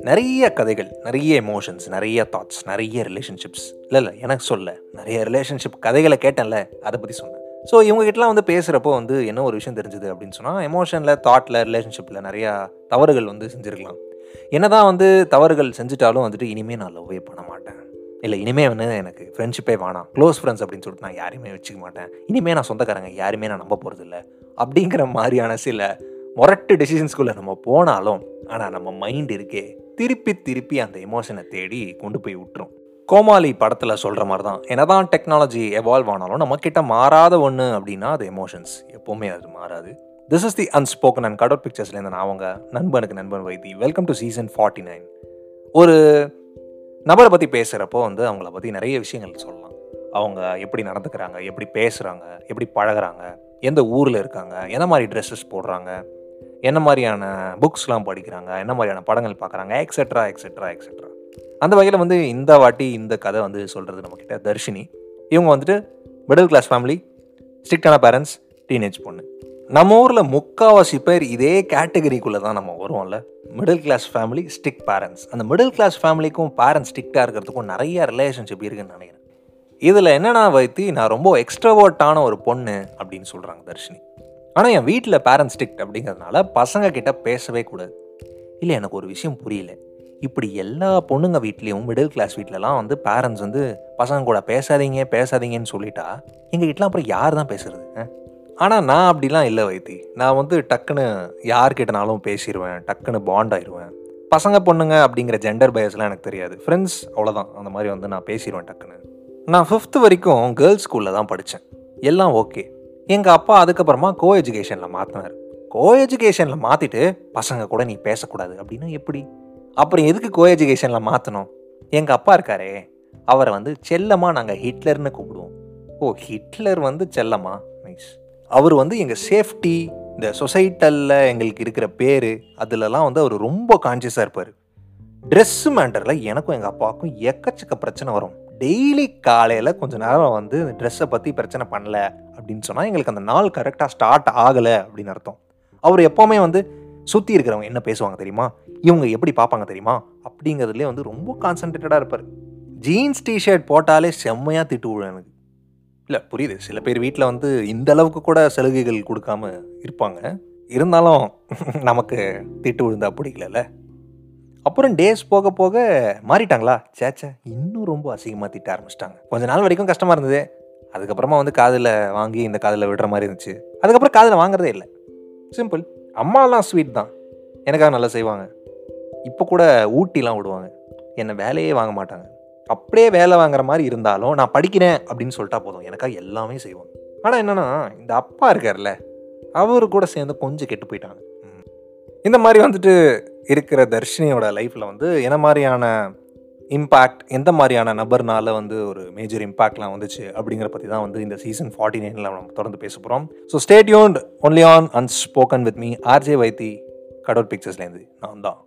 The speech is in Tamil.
நிறைய கதைகள் நிறைய எமோஷன்ஸ் நிறைய தாட்ஸ் நிறைய ரிலேஷன்ஷிப்ஸ் இல்லை இல்லை எனக்கு சொல்ல நிறைய ரிலேஷன்ஷிப் கதைகளை கேட்டேன்ல அதை பற்றி சொன்னேன். ஸோ இவங்ககிட்டலாம் வந்து பேசுகிறப்போ வந்து என்ன ஒரு விஷயம் தெரிஞ்சுது அப்படின்னு சொன்னால் எமோஷனில் தாட்டில் ரிலேஷன்ஷிப்பில் நிறையா தவறுகள் வந்து செஞ்சுருக்கலாம். என்னதான் வந்து தவறுகள் செஞ்சுட்டாலும் வந்துட்டு இனிமேல் நான் லவ்வே பண்ண மாட்டேன். இல்லை இனிமே வந்து எனக்கு ஃப்ரெண்ட்ஷிப்பே வேணாம். க்ளோஸ் ஃப்ரெண்ட்ஸ் அப்படின்னு சொல்லிட்டு நான் யாரையுமே வச்சுக்க மாட்டேன். இனிமேல் நான் சொந்தக்காரங்க யாருமே நான் நம்ப போகிறதில்ல அப்படிங்கிற மாதிரியான சில முரட்டு டெசிஷன்ஸ்குள்ளே நம்ம போனாலும் ஆனால் நம்ம மைண்ட் இருக்கே திருப்பி திருப்பி அந்த எமோஷனை தேடி கொண்டு போய் விட்டுரும். கோமாளி படத்தில் சொல்கிற மாதிரி தான் என்னதான் டெக்னாலஜி எவால்வ் ஆனாலும் நம்மக்கிட்ட மாறாத ஒன்று அப்படின்னா அது எமோஷன்ஸ் எப்போவுமே அது மாறாது. This is the unspoken and cutout பிக்சர்ஸ்லேருந்து நான் அவங்க நண்பனுக்கு நண்பன் Vaithi. Welcome to season forty nine ஒரு நபரை பற்றி பேசுகிறப்போ வந்து அவங்கள பற்றி நிறைய விஷயங்கள் சொல்லலாம். அவங்க எப்படி நடந்துக்கிறாங்க எப்படி பேசுகிறாங்க எப்படி பழகுறாங்க எந்த ஊரில் இருக்காங்க என்ன மாதிரி ட்ரெஸ்ஸஸ் போடுறாங்க என்ன மாதிரியான புக்ஸ்லாம் படிக்கிறாங்க என்ன மாதிரியான படங்கள் பார்க்குறாங்க எக்ஸெட்ரா எக்ஸெட்ரா எக்ஸெட்ரா அந்த வகையில் வந்து இந்த வாட்டி இந்த கதை வந்து சொல்கிறது நம்மக்கிட்ட தர்ஷினி. இவங்க வந்துட்டு மிடில் கிளாஸ் ஃபேமிலி ஸ்ட்ரிக்டான பேரண்ட்ஸ் டீனேஜ் பொண்ணு. நம்ம ஊரில் முக்காவாசி பேர் இதே கேட்டகரிக்குள்ளே தான் நம்ம வருவோம்ல. Middle class family strict parents அந்த மிடில் கிளாஸ் ஃபேமிலிக்கும் பேரண்ட்ஸ் ஸ்டிக்டாக இருக்கிறதுக்கும் நிறைய ரிலேஷன்ஷிப் இருக்குன்னு நினைக்கிறேன். இதில் என்னென்னா வைத்தி நான் ரொம்ப எக்ஸ்ட்ரவர்ட்டான ஒரு பொண்ணு அப்படின்னு சொல்கிறாங்க தர்ஷினி. ஆனால் என் வீட்டில் பேரண்ட்ஸ் ஸ்டிக்ட் அப்படிங்கிறதுனால பசங்க கிட்ட பேசவே கூடாது. இல்லை எனக்கு ஒரு விஷயம் புரியல. இப்படி எல்லா பொண்ணுங்க வீட்லேயும் மிடில் கிளாஸ் வீட்டிலலாம் வந்து பேரண்ட்ஸ் வந்து பசங்க கூட பேசாதீங்க பேசாதீங்கன்னு சொல்லிட்டா எங்கள் வீட்டில் அப்புறம் யார் தான் பேசுறது? ஆனால் நான் அப்படிலாம் இல்லை வைத்தி. நான் வந்து டக்குன்னு யார்கிட்டனாலும் பேசிடுவேன் டக்குன்னு பாண்ட் ஆயிடுவேன் பசங்க பொண்ணுங்க அப்படிங்கிற ஜெண்டர் பயஸ்லாம் எனக்கு தெரியாது. ஃப்ரெண்ட்ஸ் அவ்வளோதான் அந்த மாதிரி வந்து நான் பேசிடுவேன் டக்குன்னு. நான் ஃபிஃப்த்து வரைக்கும் கேர்ள்ஸ் ஸ்கூலில் தான் படித்தேன் எல்லாம் ஓகே எங்கள் அப்பா அதுக்கப்புறமா கோ எஜுகேஷனில் மாற்றினார் கோ எஜுகேஷனில் மாற்றிட்டு பசங்க கூட நீ பேசக்கூடாது. அப்படின்னா எப்படி? அப்புறம் எதுக்கு கோ எஜுகேஷனில் மாற்றணும் எங்கள் அப்பா இருக்காரே அவரை வந்து செல்லமாக நாங்கள் ஹிட்லர்னு கூப்பிடுவோம். ஓ ஹிட்லர் வந்து செல்லமா நைஸ் அவர் வந்து எங்கள் சேஃப்டி இந்த சொசைட்டலில் எங்களுக்கு இருக்கிற பேர் அதிலலாம் வந்து அவர் ரொம்ப கான்சியஸாக இருப்பார். ட்ரெஸ்ஸு மேண்டரில் எனக்கும் எங்கள் அப்பாவுக்கும் எக்கச்சக்க பிரச்சனை வரும். டெய்லி காலையில் கொஞ்ச நேரம் வந்து ட்ரெஸ்ஸை பற்றி பிரச்சனை பண்ணல அப்படின்னு சொன்னால் எங்களுக்கு அந்த நாள் கரெக்டாக ஸ்டார்ட் ஆகலை அப்படின்னு அர்த்தம். அவர் எப்போவுமே வந்து சுற்றி இருக்கிறவங்க என்ன பேசுவாங்க தெரியுமா? இவங்க எப்படி பார்ப்பாங்க தெரியுமா? அப்படிங்கிறதுலே வந்து ரொம்ப கான்சன்ட்ரேட்டடாக இருப்பார். ஜீன்ஸ் டிஷர்ட் போட்டாலே செம்மையாக திட்டு விழும் எனக்கு. இல்லை புரியுது. சில பேர் வீட்டில் வந்து இந்த அளவுக்கு கூட சலுகைகள் கொடுக்காம இருப்பாங்க. இருந்தாலும் நமக்கு திட்டு விழுந்தா பிடிக்கலல்ல. அப்புறம் டேஸ் போக போக மாறிட்டாங்களா? சேச்சே இன்னும் ரொம்ப அசிங்கமாக திட்ட ஆரம்பிச்சிட்டாங்க. கொஞ்ச நாள் வரைக்கும் கஷ்டமாக இருந்தது. அதுக்கப்புறமா வந்து காதில் வாங்கி இந்த காதில் விடுற மாதிரி இருந்துச்சு. அதுக்கப்புறம் காதில் வாங்குறதே இல்லை. சிம்பிள் அம்மாலாம் ஸ்வீட் தான். எனக்காக நல்லா செய்வாங்க. இப்போ கூட ஊட்டிலாம் விடுவாங்க. என்னை வேலையே வாங்க மாட்டாங்க. அப்படியே வேலை வாங்குற மாதிரி இருந்தாலும் நான் படிக்கிறேன் அப்படின்னு சொல்லிட்டா போதும். எனக்காக எல்லாமே செய்வாங்க. ஆனால் என்னென்னா இந்த அப்பா இருக்கார்ல அவரு கூட சேர்ந்து கொஞ்சம் கெட்டு போயிட்டாங்க. ம். இந்த மாதிரி வந்துட்டு இருக்கிற தர்ஷினியோட லைஃப்பில் வந்து என்ன மாதிரியான இம்பேக்ட் எந்த மாதிரியான நபர்னால வந்து ஒரு மேஜர் இம்பாக்ட்லாம் வந்துச்சு அப்படிங்கிற பற்றி தான் வந்து இந்த சீசன் ஃபார்ட்டி நைனில் நம்ம தொடர்ந்து பேச போகிறோம் so stay tuned only on unspoken with me RJ Vaithi cutout பிக்சர்ஸ்லேருந்து நான் தான்.